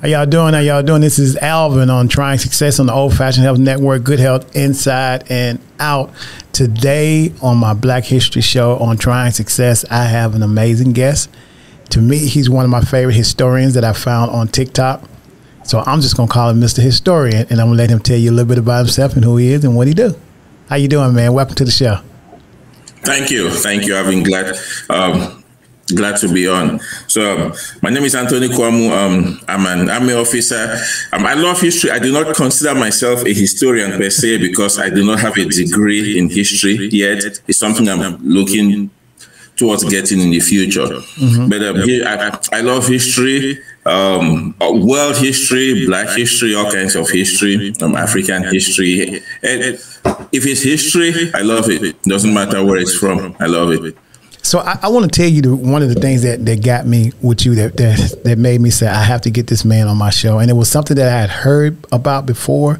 How y'all doing? How y'all doing? This is Alvin on Trying Success on the Old Fashioned Health Network. Good health inside and out. Today on my Black History Show on Trying Success, I have an amazing guest. To me, he's one of my favorite historians that I found on TikTok. So I'm just gonna call him Mr. Historian, and I'm gonna let him tell you a little bit about himself and who he is and what he do. How you doing, man? Welcome to the show. Thank you, thank you. Been glad. Um, Glad to be on. So, um, my name is Anthony Kwamu. Um, I'm an army officer. Um, I love history. I do not consider myself a historian per se because I do not have a degree in history yet. It's something I'm looking towards getting in the future. Mm-hmm. But um, I, I, love history, um, world history, black history, all kinds of history, um, African history. And if it's history, I love it. it. Doesn't matter where it's from. I love it. So I, I want to tell you the, one of the things that, that got me with you that, that that made me say I have to get this man on my show, and it was something that I had heard about before,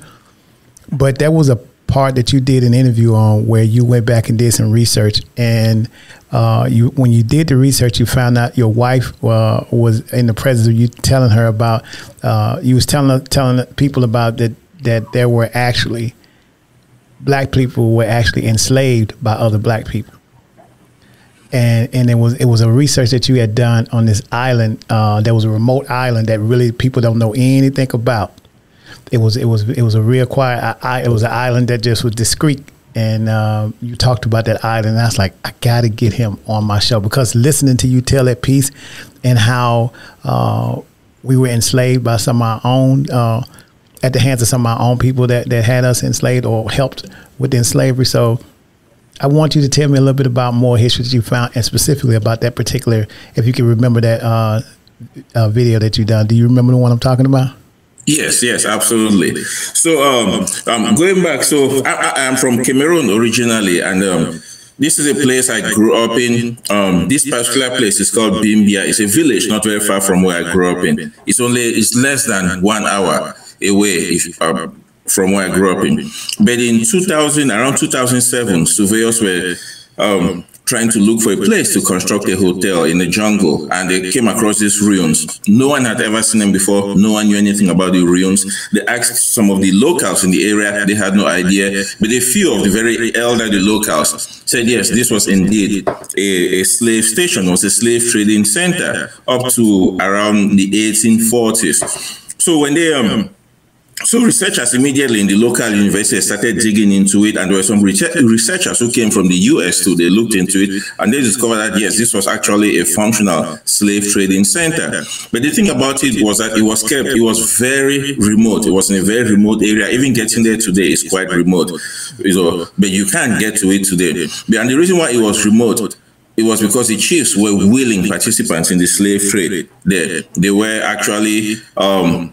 but there was a part that you did an interview on where you went back and did some research, and uh, you when you did the research, you found out your wife uh, was in the presence of you telling her about uh, you was telling telling people about that that there were actually black people were actually enslaved by other black people and and it was it was a research that you had done on this island. Uh, there was a remote island that really people don't know anything about. It was it was it was a real quiet. I, it was an island that just was discreet. And uh, you talked about that island, and I was like, I got to get him on my show because listening to you tell that piece and how uh, we were enslaved by some of our own, uh, at the hands of some of our own people that, that had us enslaved or helped with slavery. So I want you to tell me a little bit about more history that you found, and specifically about that particular. If you can remember that uh, uh, video that you done, do you remember the one I'm talking about? Yes, yes, absolutely. So, um, um going back, so I, am from Cameroon originally, and um, this is a place I grew up in. Um, this particular place is called Bimbia. It's a village not very far from where I grew up in. It's only it's less than one hour away. If um, from where I grew up in. But in 2000, around 2007, surveyors were um, trying to look for a place to construct a hotel in the jungle, and they came across these ruins. No one had ever seen them before. No one knew anything about the ruins. They asked some of the locals in the area. They had no idea, but a few of the very elderly locals said yes, this was indeed a, a slave station, was a slave trading center up to around the 1840s. So when they um, so researchers immediately in the local university started digging into it, and there were some researchers who came from the US too. They looked into it, and they discovered that yes, this was actually a functional slave trading center. But the thing about it was that it was kept, it was very remote. It was in a very remote area. Even getting there today is quite remote. So, but you can't get to it today. And the reason why it was remote it was because the chiefs were willing participants in the slave trade there. They were actually um,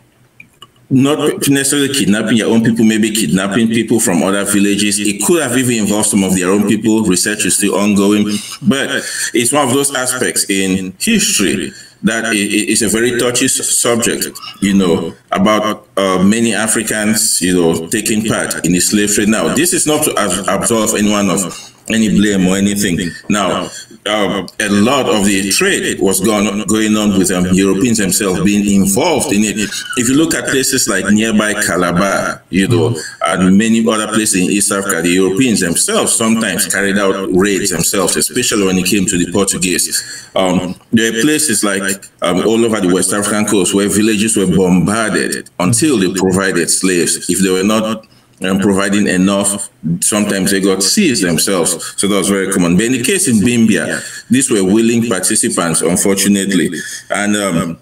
not necessarily kidnapping your own people, maybe kidnapping people from other villages. It could have even involved some of their own people. Research is still ongoing, but it's one of those aspects in history that is a very touchy subject, you know, about uh, many Africans, you know, taking part in the slave trade. Now, this is not to absolve anyone of any blame or anything. Now, uh, a lot of the trade was going on, going on with um, Europeans themselves being involved in it. If you look at places like nearby Calabar, you know, and many other places in East Africa, the Europeans themselves sometimes carried out raids themselves, especially when it came to the Portuguese. Um, there are places like um, all over the West African coast where villages were bombarded until they provided slaves. If they were not and providing enough. Sometimes they got seized themselves. So that was very common. But in the case in Bimbia, these were willing participants, unfortunately. And um,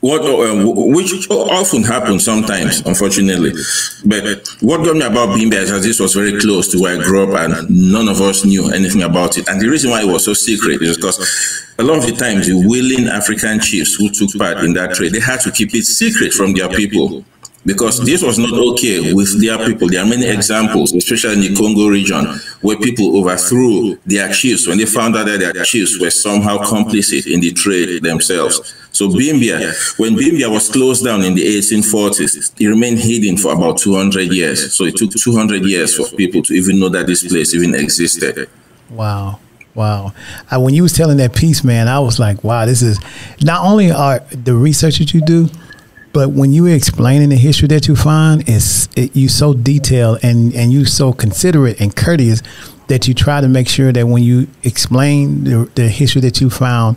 what uh, which often happens sometimes, unfortunately. But what got me about Bimbia is that this was very close to where I grew up, and none of us knew anything about it. And the reason why it was so secret is because a lot of the times the willing African chiefs who took part in that trade, they had to keep it secret from their people because this was not okay with their people. There are many examples, especially in the Congo region, where people overthrew their chiefs when they found out that their chiefs were somehow complicit in the trade themselves. So Bimbia, when Bimbia was closed down in the 1840s, it remained hidden for about 200 years. So it took 200 years for people to even know that this place even existed. Wow. Wow. I, when you was telling that piece, man, I was like, wow, this is not only are the research that you do, But when you explaining the history that you find, it's it, you so detailed and and you so considerate and courteous that you try to make sure that when you explain the, the history that you found,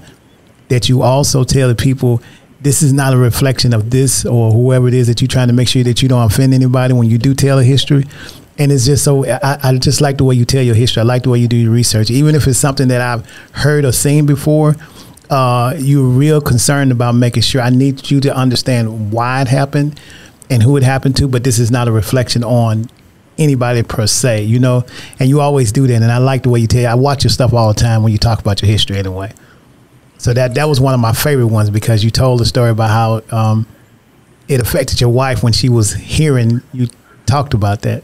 that you also tell the people this is not a reflection of this or whoever it is that you're trying to make sure that you don't offend anybody when you do tell a history. And it's just so I, I just like the way you tell your history. I like the way you do your research, even if it's something that I've heard or seen before. Uh, you're real concerned about making sure. I need you to understand why it happened and who it happened to, but this is not a reflection on anybody per se, you know. And you always do that, and I like the way you tell. I watch your stuff all the time when you talk about your history, anyway. So that that was one of my favorite ones because you told the story about how um, it affected your wife when she was hearing you talked about that.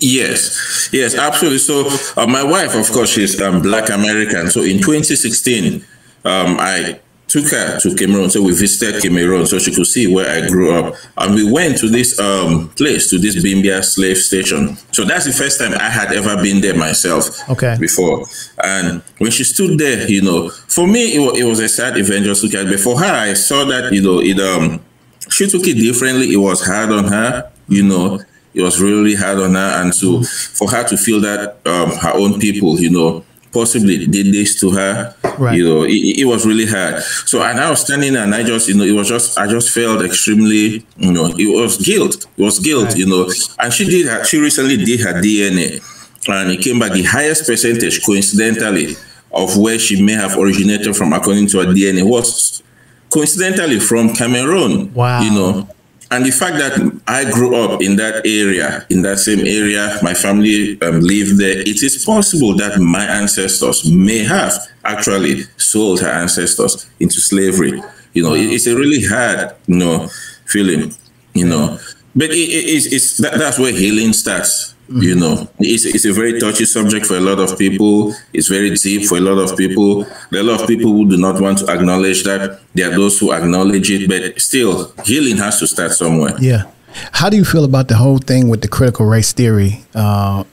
Yes, yes, absolutely. So uh, my wife, of course, she's um, Black American. So in 2016, um, I took her to Cameroon. So we visited Cameroon so she could see where I grew up. And we went to this um, place, to this Bimbia slave station. So that's the first time I had ever been there myself okay. before. And when she stood there, you know, for me, it was, it was a sad event just look at But for her, I saw that, you know, it um she took it differently. It was hard on her, you know. It was really hard on her. And so for her to feel that um, her own people, you know, possibly did this to her. Right. You know, it, it, was really hard. So and I was standing there and I just, you know, it was just I just felt extremely, you know, it was guilt. It was guilt, right. you know. And she did her, she recently did her DNA and it came back the highest percentage coincidentally of where she may have originated from according to her DNA was coincidentally from Cameroon. Wow. You know, and the fact that I grew up in that area, in that same area, my family um, lived there, it is possible that my ancestors may have actually sold her ancestors into slavery. You know, it's a really hard, you know, feeling, you know. But it, it, it's, it's that, that's where healing starts. Mm-hmm. You know, it's, it's a very touchy subject for a lot of people. It's very deep for a lot of people. There are a lot of people who do not want to acknowledge that. There are those who acknowledge it, but still, healing has to start somewhere. Yeah. How do you feel about the whole thing with the critical race theory? Uh,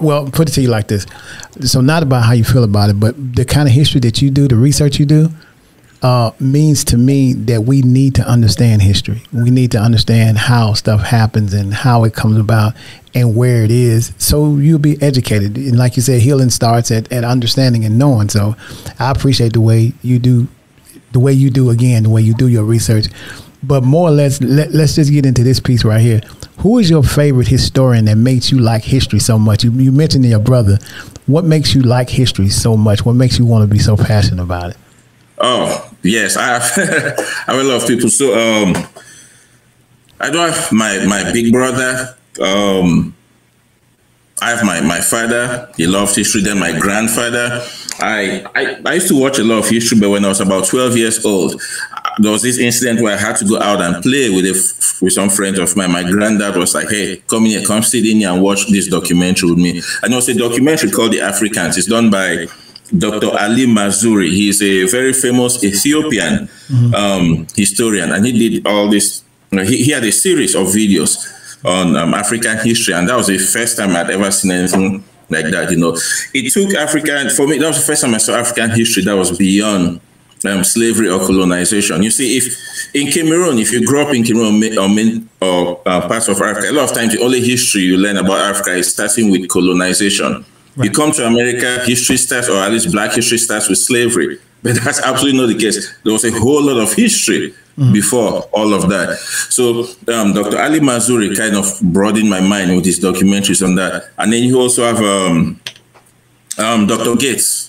well, put it to you like this. So, not about how you feel about it, but the kind of history that you do, the research you do uh, means to me that we need to understand history. We need to understand how stuff happens and how it comes about and where it is. So you'll be educated. And like you said, healing starts at, at understanding and knowing. So I appreciate the way you do, the way you do again, the way you do your research. But more or less, let, let's just get into this piece right here. Who is your favorite historian that makes you like history so much? You, you mentioned your brother. What makes you like history so much? What makes you want to be so passionate about it? Oh yes, I have. I have a lot of people. So um, I do have my my big brother. Um, I have my my father. He loved history. Then my grandfather. I, I I used to watch a lot of history, but when I was about twelve years old, there was this incident where I had to go out and play with a, with some friends of mine. My granddad was like, "Hey, come here, come sit in here and watch this documentary with me." And it was a documentary called The Africans. It's done by Dr. Ali Mazrui. He's a very famous Ethiopian mm-hmm. um, historian, and he did all this. He, he, had a series of videos on um, African history, and that was the first time I'd ever seen anything like that. You know, it took African for me. That was the first time I saw African history that was beyond um, slavery or colonization. You see, if in Cameroon, if you grow up in Cameroon or, or uh, parts of Africa, a lot of times the only history you learn about Africa is starting with colonization. Right. You come to America, history starts, or at least black history starts with slavery. But that's absolutely not the case. There was a whole lot of history mm. before all of that. So um, Dr. Ali Mazrui kind of broadened my mind with his documentaries on that. And then you also have um, um, Dr. Gates.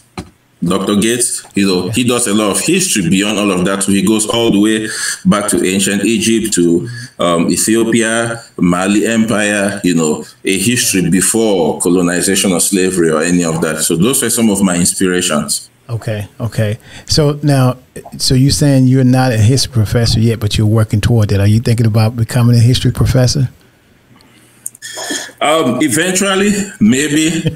Dr. Gates, you know, he does a lot of history beyond all of that. So he goes all the way back to ancient Egypt, to um, Ethiopia, Mali Empire, you know, a history before colonization or slavery or any of that. So those are some of my inspirations. Okay, okay. So now, so you're saying you're not a history professor yet, but you're working toward that. Are you thinking about becoming a history professor? Um, eventually, maybe.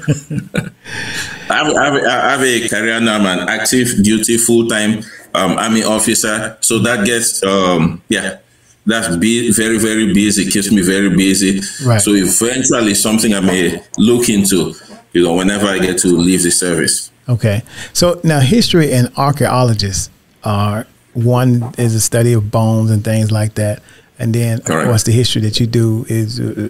I, have, I, have, a career now. I'm an active duty full time um, army officer, so that gets um, yeah, that's be very very busy. Keeps me very busy. Right. So eventually, something I may look into. You know, whenever I get to leave the service. Okay. So now, history and archaeologists are one is a study of bones and things like that. and then of course the history that you do is uh,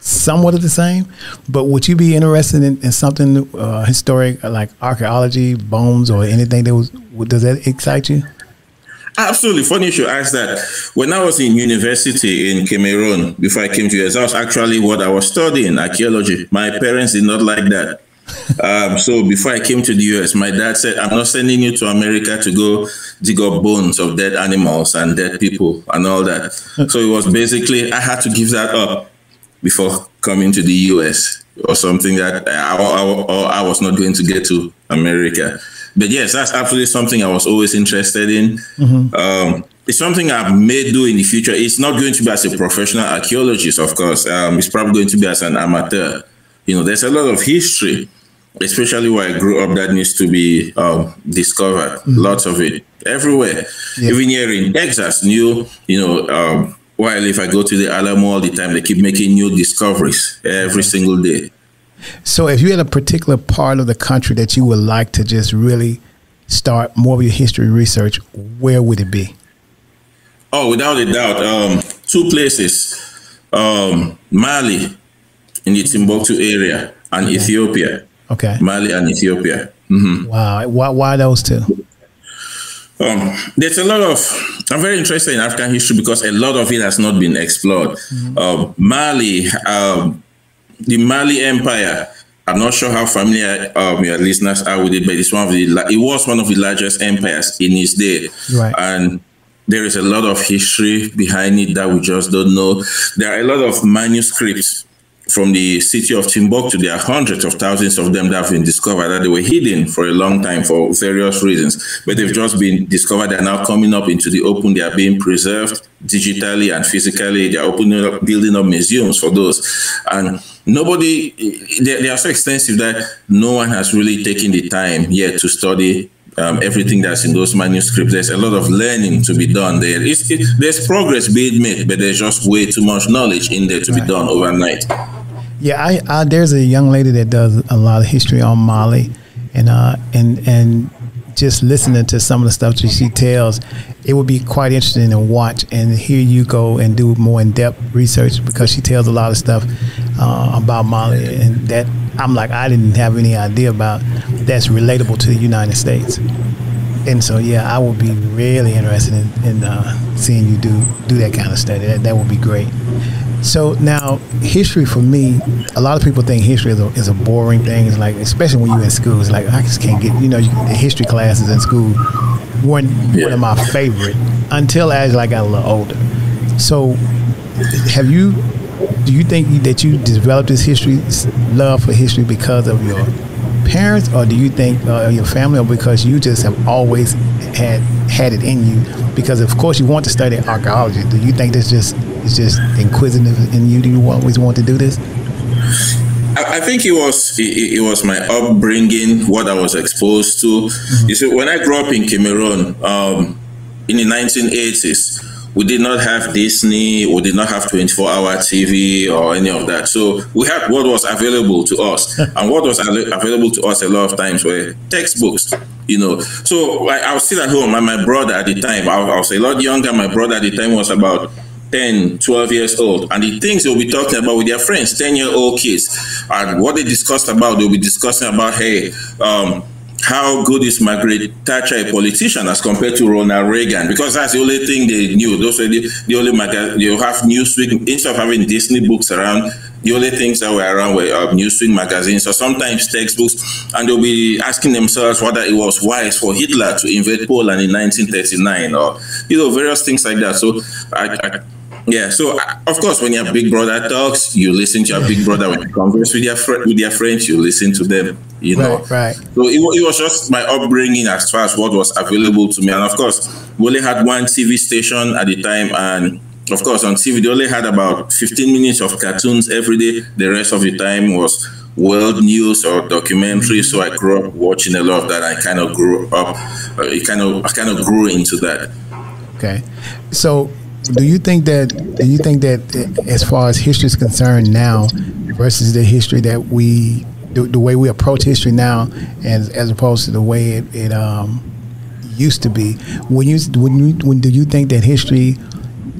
somewhat of the same. But would you be interested in, in something uh, historic like archaeology, bones, or anything that was? Does that excite you? Absolutely. Funny you should ask that. When I was in university in Cameroon, before I came to US, that was actually what I was studying, archaeology. My parents did not like that. Um, so before I came to the US, my dad said, I'm not sending you to America to go dig up bones of dead animals and dead people and all that. So it was basically, I had to give that up before coming to the US or something that I, I, I was not going to get to America. But yes, that's absolutely something I was always interested in. Mm-hmm. Um, it's something I may do in the future. It's not going to be as a professional archaeologist, of course. Um, it's probably going to be as an amateur. You know, there's a lot of history, especially where I grew up, that needs to be um, discovered. Mm-hmm. Lots of it everywhere. Yeah. Even here in Texas, new, you know, um, while if I go to the Alamo all the time, they keep making new discoveries every single day. So, if you had a particular part of the country that you would like to just really start more of your history research, where would it be? Oh, without a doubt, um, two places: um, Mali in the Timbuktu area and okay. Ethiopia. Okay. Mali and Ethiopia. Mm-hmm. Wow. Why, why those two? Um, there's a lot of. I'm very interested in African history because a lot of it has not been explored. Mm-hmm. Uh, Mali, um, the Mali Empire. I'm not sure how familiar um, your listeners are with it, but it's one of the. It was one of the largest empires in its day, right. and there is a lot of history behind it that we just don't know. There are a lot of manuscripts from the city of Timbuktu, there are hundreds of thousands of them that have been discovered that they were hidden for a long time for various reasons, but they've just been discovered. They're now coming up into the open. They are being preserved digitally and physically. They are opening up, building up museums for those. And nobody, they, they are so extensive that no one has really taken the time yet to study um, everything that's in those manuscripts. There's a lot of learning to be done there. It, there's progress being made, but there's just way too much knowledge in there to be done overnight. Yeah, I, I, there's a young lady that does a lot of history on Mali, and uh, and and just listening to some of the stuff that she tells, it would be quite interesting to watch and hear you go and do more in depth research because she tells a lot of stuff uh, about Mali and that I'm like I didn't have any idea about that's relatable to the United States. And so yeah, I would be really interested in, in uh, seeing you do do that kind of study. That, that would be great. So now, history for me, a lot of people think history is a, is a boring thing. It's like, especially when you're in school, it's like I just can't get. You know, you, the history classes in school weren't yeah. one of my favorite until as I got a little older. So, have you? Do you think that you developed this history love for history because of your parents, or do you think uh, your family, or because you just have always had had it in you? Because of course you want to study archaeology. Do you think that's just it's just inquisitive in you? Do you always want to do this? I think it was it, it, was my upbringing, what I was exposed to. Mm-hmm. You see, when I grew up in Cameroon um, in the 1980s, we did not have Disney, we did not have 24 hour TV or any of that. So we had what was available to us. and what was available to us a lot of times were textbooks, you know. So like, I was still at home, and my brother at the time, I was a lot younger. My brother at the time was about 10, 12 years old, and the things they'll be talking about with their friends, 10 year old kids, and what they discussed about, they'll be discussing about, hey, um, how good is Margaret Thatcher a politician as compared to Ronald Reagan? Because that's the only thing they knew. Those were the, the only magazine. You have Newsweek instead of having Disney books around. The only things that were around were uh, Newsweek magazines or sometimes textbooks, and they'll be asking themselves whether it was wise for Hitler to invade Poland in 1939 or you know various things like that. So I, I yeah, so uh, of course, when your big brother talks, you listen to your big brother. When you converse with your fr- with your friends, you listen to them. You know, right? right. So it, it, was just my upbringing as far as what was available to me, and of course, we only had one TV station at the time, and of course, on TV they only had about 15 minutes of cartoons every day. The rest of the time was world news or documentaries. So I grew up watching a lot of that. I kind of grew up. Uh, it kind of I kind of grew into that. Okay, so do you think that do you think that as far as history is concerned now versus the history that we the, the way we approach history now as as opposed to the way it, it um, used to be when you when you when do you think that history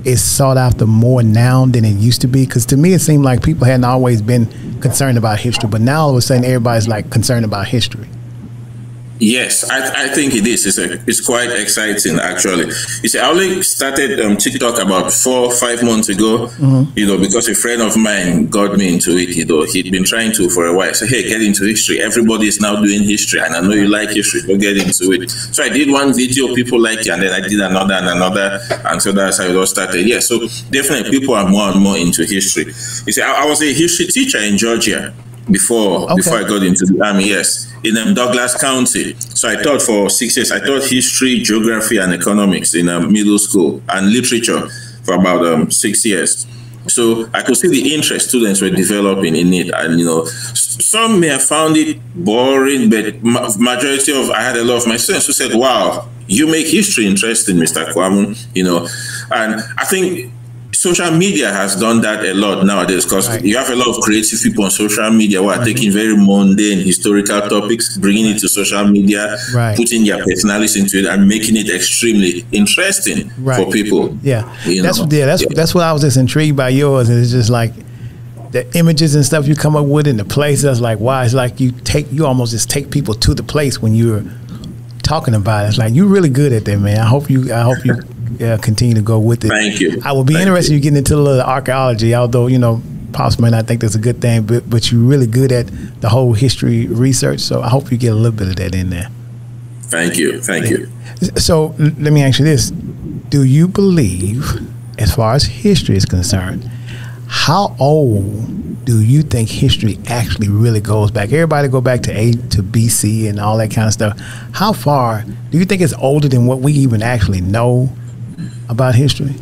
is sought after more now than it used to be? Because to me, it seemed like people hadn't always been concerned about history, but now all of a sudden everybody's like concerned about history. Yes, I, I think it is. It's, a, it's quite exciting, actually. You see, I only started um, TikTok about four, five months ago, mm-hmm. you know, because a friend of mine got me into it. You know, he'd been trying to for a while. So, hey, get into history. Everybody is now doing history, and I know you like history, so get into it. So, I did one video, people like it, and then I did another and another, and so that's how it all started. Yeah, so definitely people are more and more into history. You see, I, I was a history teacher in Georgia before okay. before I got into the army. Yes, in um, Douglas County. So I taught for six years. I taught history, geography, and economics in um, middle school and literature for about um, six years. So I could see the interest students were developing in it, and you know, some may have found it boring, but majority of I had a lot of my students who said, "Wow, you make history interesting, Mr. Kwamu," you know, and I think social media has done that a lot nowadays because right. you have a lot of creative people on social media who are mm-hmm. taking very mundane historical topics, bringing it to social media, right. putting their personalities into it, and making it extremely interesting for people. Yeah, you that's yeah, that's yeah. that's what I was just intrigued by yours. It's just like the images and stuff you come up with in the places. Like, wow, it's like you take you almost just take people to the place when you're talking about it. It's like you're really good at that, man. I hope you. I hope you yeah, continue to go with it. Thank you. I would be Thank interested you. in getting into a little archaeology, although, you know, possibly I think that's a good thing, but, but you're really good at the whole history research. So I hope you get a little bit of that in there. Thank you. Thank you. So let me ask you this. Do you believe, as far as history is concerned, how old do you think history actually really goes back? Everybody go back to A to BC and all that kind of stuff. How far do you think it's older than what we even actually know about history?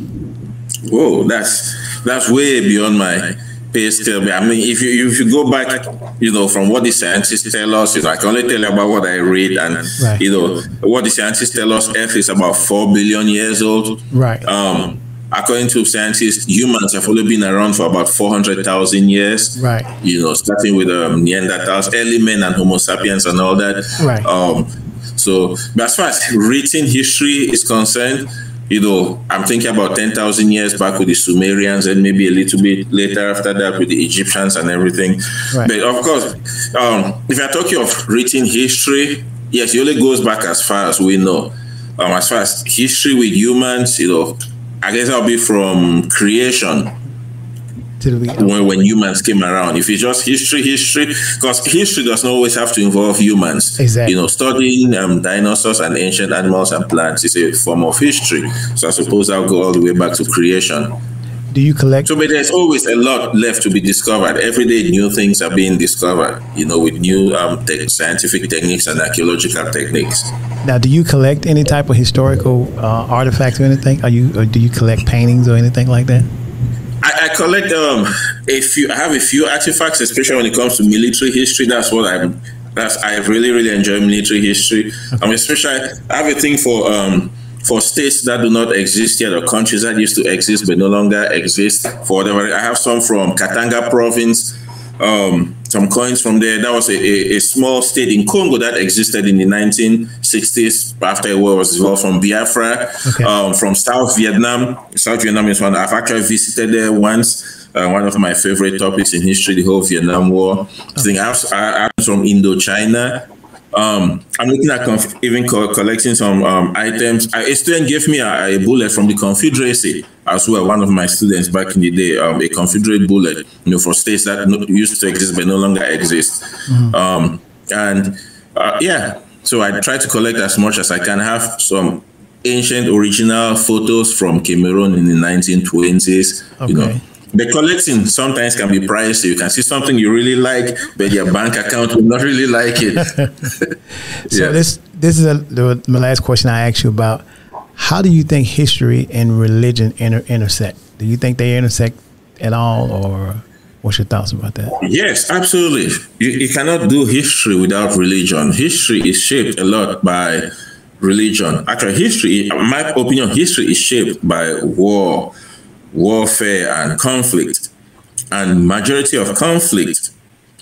Whoa, that's that's way beyond my pay scale. I mean, if you if you go back, you know, from what the scientists tell us, you know, I can only tell you about what I read, and right. you know, what the scientists tell us, Earth is about four billion years old. Right. Um, according to scientists, humans have only been around for about 400,000 years. Right. You know, starting with um, Neanderthals, early men and Homo sapiens and all that. Right. Um, so, but as far as written history is concerned, you know, I'm thinking about 10,000 years back with the Sumerians and maybe a little bit later after that with the Egyptians and everything. Right. But of course, um, if you're talking of written history, yes, it only goes back as far as we know. Um, as far as history with humans, you know, I guess I'll be from creation when, when humans came around. If it's just history, history, because history doesn't always have to involve humans. Exactly. You know, studying um, dinosaurs and ancient animals and plants is a form of history. So I suppose I'll go all the way back to creation. Do you collect? So, but there's always a lot left to be discovered. Every day, new things are being discovered. You know, with new um, te- scientific techniques and archaeological techniques. Now, do you collect any type of historical uh, artifacts or anything? Are you, or do you collect paintings or anything like that? I, I collect um, a few. I have a few artifacts, especially when it comes to military history. That's what I'm. That's I really really enjoy military history. Okay. Um, especially I have a thing for um for states that do not exist yet or countries that used to exist but no longer exist for whatever. I have some from Katanga province. Um, some coins from there. That was a, a, a, small state in Congo that existed in the 1960s after it was developed from Biafra, okay. um, from South Vietnam. South Vietnam is one I've actually visited there once. Uh, one of my favorite topics in history, the whole Vietnam War. Okay. I think I am from Indochina. Um, I'm looking at conf- even co- collecting some um, items. A student gave me a, a, bullet from the Confederacy as well. One of my students back in the day, um, a Confederate bullet, you know, for states that no, used to exist but no longer exist. Mm-hmm. Um, and uh, yeah, so I try to collect as much as I can. Have some ancient original photos from Cameroon in the 1920s. Okay. You know, the collecting sometimes can be pricey. You can see something you really like, but your bank account will not really like it. so yeah. this this is a, the, my last question I asked you about. How do you think history and religion inter- intersect? Do you think they intersect at all, or what's your thoughts about that? Yes, absolutely. You, you cannot do history without religion. History is shaped a lot by religion. Actually, history, my opinion, history is shaped by war warfare and conflict. And majority of conflict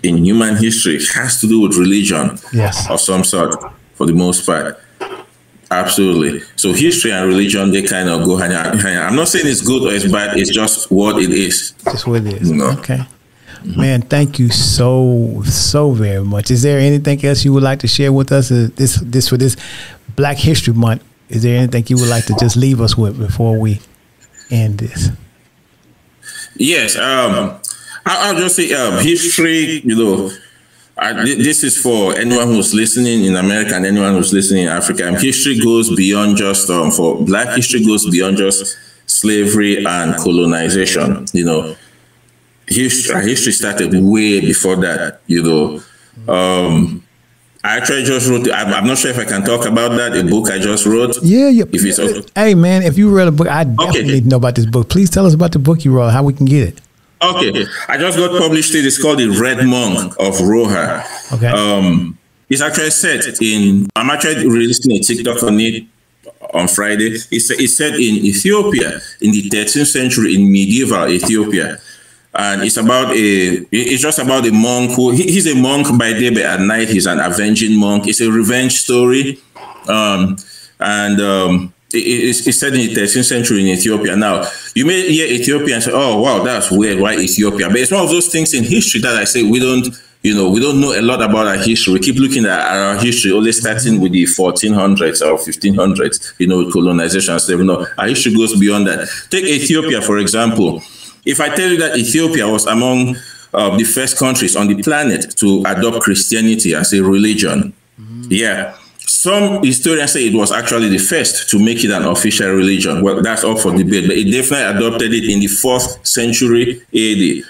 in human history has to do with religion yes. of some sort, for the most part. Absolutely. So history and religion they kind of go hand in hand. I'm not saying it's good or it's bad. It's just what it is. Just what it is. You know? Okay. Mm-hmm. Man, thank you so so very much. Is there anything else you would like to share with us? Uh, this this for this Black History Month. Is there anything you would like to just leave us with before we end this? Yes. Um, I, will just say um, history. You know, I, this is for anyone who's listening in America and anyone who's listening in Africa. And history goes beyond just um, for Black history goes beyond just slavery and colonization. You know, history history started way before that. You know, um, I actually just wrote. I'm not sure if I can talk about that. A book I just wrote. Yeah, yeah. If it's okay. Hey, man, if you read a book, I definitely okay. need to know about this book. Please tell us about the book you wrote. How we can get it. Okay, I just got published it. It's called The Red Monk of Roha. Okay. Um, it's actually set in. I'm actually releasing a TikTok on it on Friday. It's, it's set in Ethiopia in the 13th century in medieval Ethiopia, and it's about a. It's just about a monk who he's a monk by day, but at night he's an avenging monk. It's a revenge story, um, and um, it's, it's set in the 13th century in Ethiopia. Now, you may hear Ethiopia and say, oh, wow, that's weird. Why Ethiopia? But it's one of those things in history that I say we don't, you know, we don't know a lot about our history. We keep looking at our history, only starting with the 1400s or 1500s, you know, colonization and stuff. No, our history goes beyond that. Take Ethiopia, for example. If I tell you that Ethiopia was among uh, the first countries on the planet to adopt Christianity as a religion, mm-hmm. yeah some historians say it was actually the first to make it an official religion. Well, that's up for debate, but it definitely adopted it in the fourth century AD.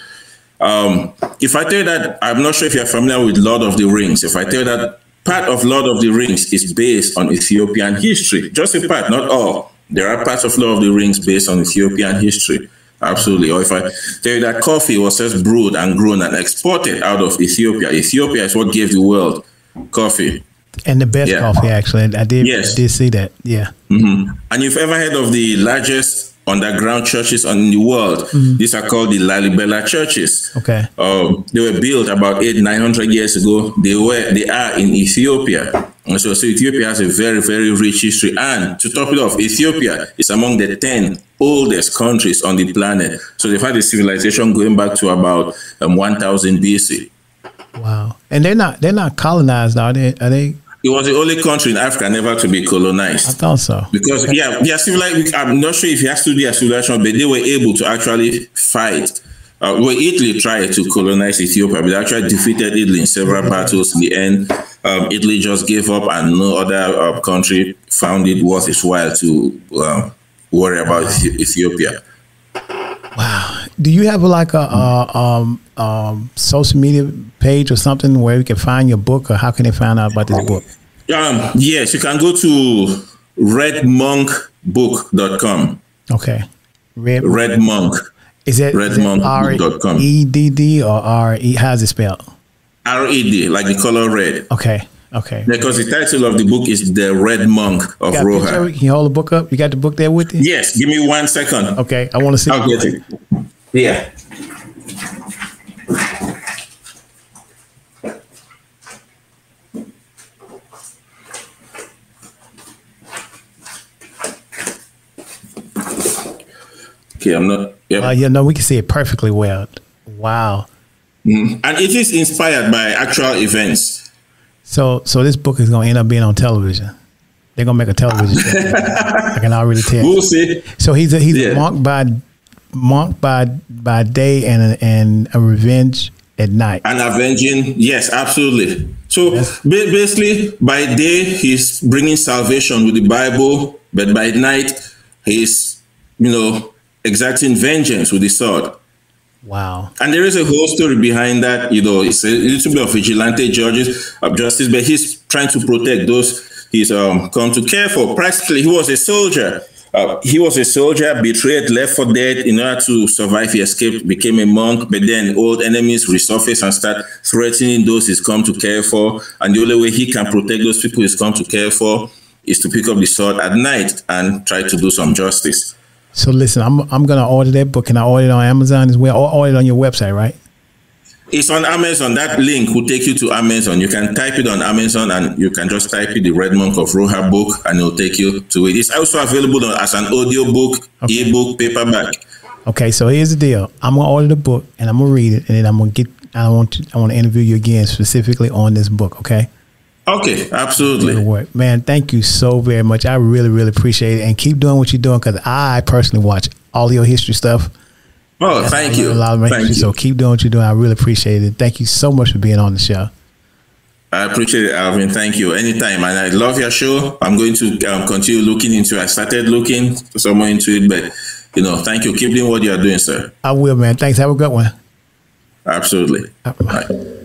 Um, if I tell you that, I'm not sure if you're familiar with Lord of the Rings. If I tell you that part of Lord of the Rings is based on Ethiopian history, just a part, not all. There are parts of Lord of the Rings based on Ethiopian history. Absolutely. Or if I tell you that coffee was just brewed and grown and exported out of Ethiopia, Ethiopia is what gave the world coffee and the best yeah. coffee actually. I did yes. I did see that. Yeah. Mm-hmm. And you've ever heard of the largest underground churches in the world? Mm-hmm. These are called the Lalibela churches. Okay. Uh, they were built about eight nine hundred years ago. They were they are in Ethiopia. And so, so Ethiopia has a very, very rich history. And to top it off, Ethiopia is among the 10 oldest countries on the planet. So they've had a civilization going back to about um, 1000 BC. Wow. And they're not they're not colonized, are they? Are they it was the only country in Africa never to be colonized. I thought so. Because yeah, yeah, civilized. I'm not sure if it has to be a civilization, but they were able to actually fight. Uh, well, Italy tried to colonize Ethiopia, but they actually defeated Italy in several battles. In the end, um, Italy just gave up, and no other uh, country found it worth its while to uh, worry about Ethiopia. Wow. Do you have like a, a um, um, social media page or something where we can find your book, or how can they find out about this book? Um, yes, you can go to redmonkbook.com. Okay. Red, Red Monk. Is it redmonkbook.com? E D D or R E? How's it spelled? R E D, like the color red. Okay. Okay. Because the title of the book is The Red Monk of Roha. Can you hold the book up? You got the book there with you? Yes. Give me one second. Okay. I want to see. I'll get it. Yeah. Okay, I'm not. Yep. Uh, yeah, no, we can see it perfectly well. Wow. Mm-hmm. And it is inspired by actual events. So so this book is gonna end up being on television. They're gonna make a television show. I can already tell. We'll see. So he's a he's yeah. a monk by monk by by day and a, and a revenge at night. And avenging, yes, absolutely. So yes. basically, by day he's bringing salvation with the Bible, but by night he's you know exacting vengeance with the sword. Wow. And there is a whole story behind that. You know, it's a little bit of vigilante judges of justice, but he's trying to protect those he's um, come to care for. Practically, he was a soldier. Uh, he was a soldier, betrayed, left for dead. In order to survive, he escaped, became a monk. But then old enemies resurface and start threatening those he's come to care for. And the only way he can protect those people he's come to care for is to pick up the sword at night and try to do some justice. So listen, I'm I'm gonna order that book. Can I order it on Amazon as well, or order it on your website, right? It's on Amazon. That link will take you to Amazon. You can type it on Amazon and you can just type it the Red Monk of Roha book and it'll take you to it. It's also available as an audio book, okay. ebook, paperback. Okay, so here's the deal. I'm gonna order the book and I'm gonna read it and then I'm gonna get I want to I want to interview you again specifically on this book, okay? Okay, absolutely. Man, thank you so very much. I really, really appreciate it. And keep doing what you're doing because I personally watch all your history stuff. Oh, thank you. A lot of my thank history, you. So keep doing what you're doing. I really appreciate it. Thank you so much for being on the show. I appreciate it, Alvin. Thank you. Anytime. And I love your show. I'm going to um, continue looking into it. I started looking somewhere into it, but, you know, thank you. Keep doing what you're doing, sir. I will, man. Thanks. Have a good one. Absolutely. Bye.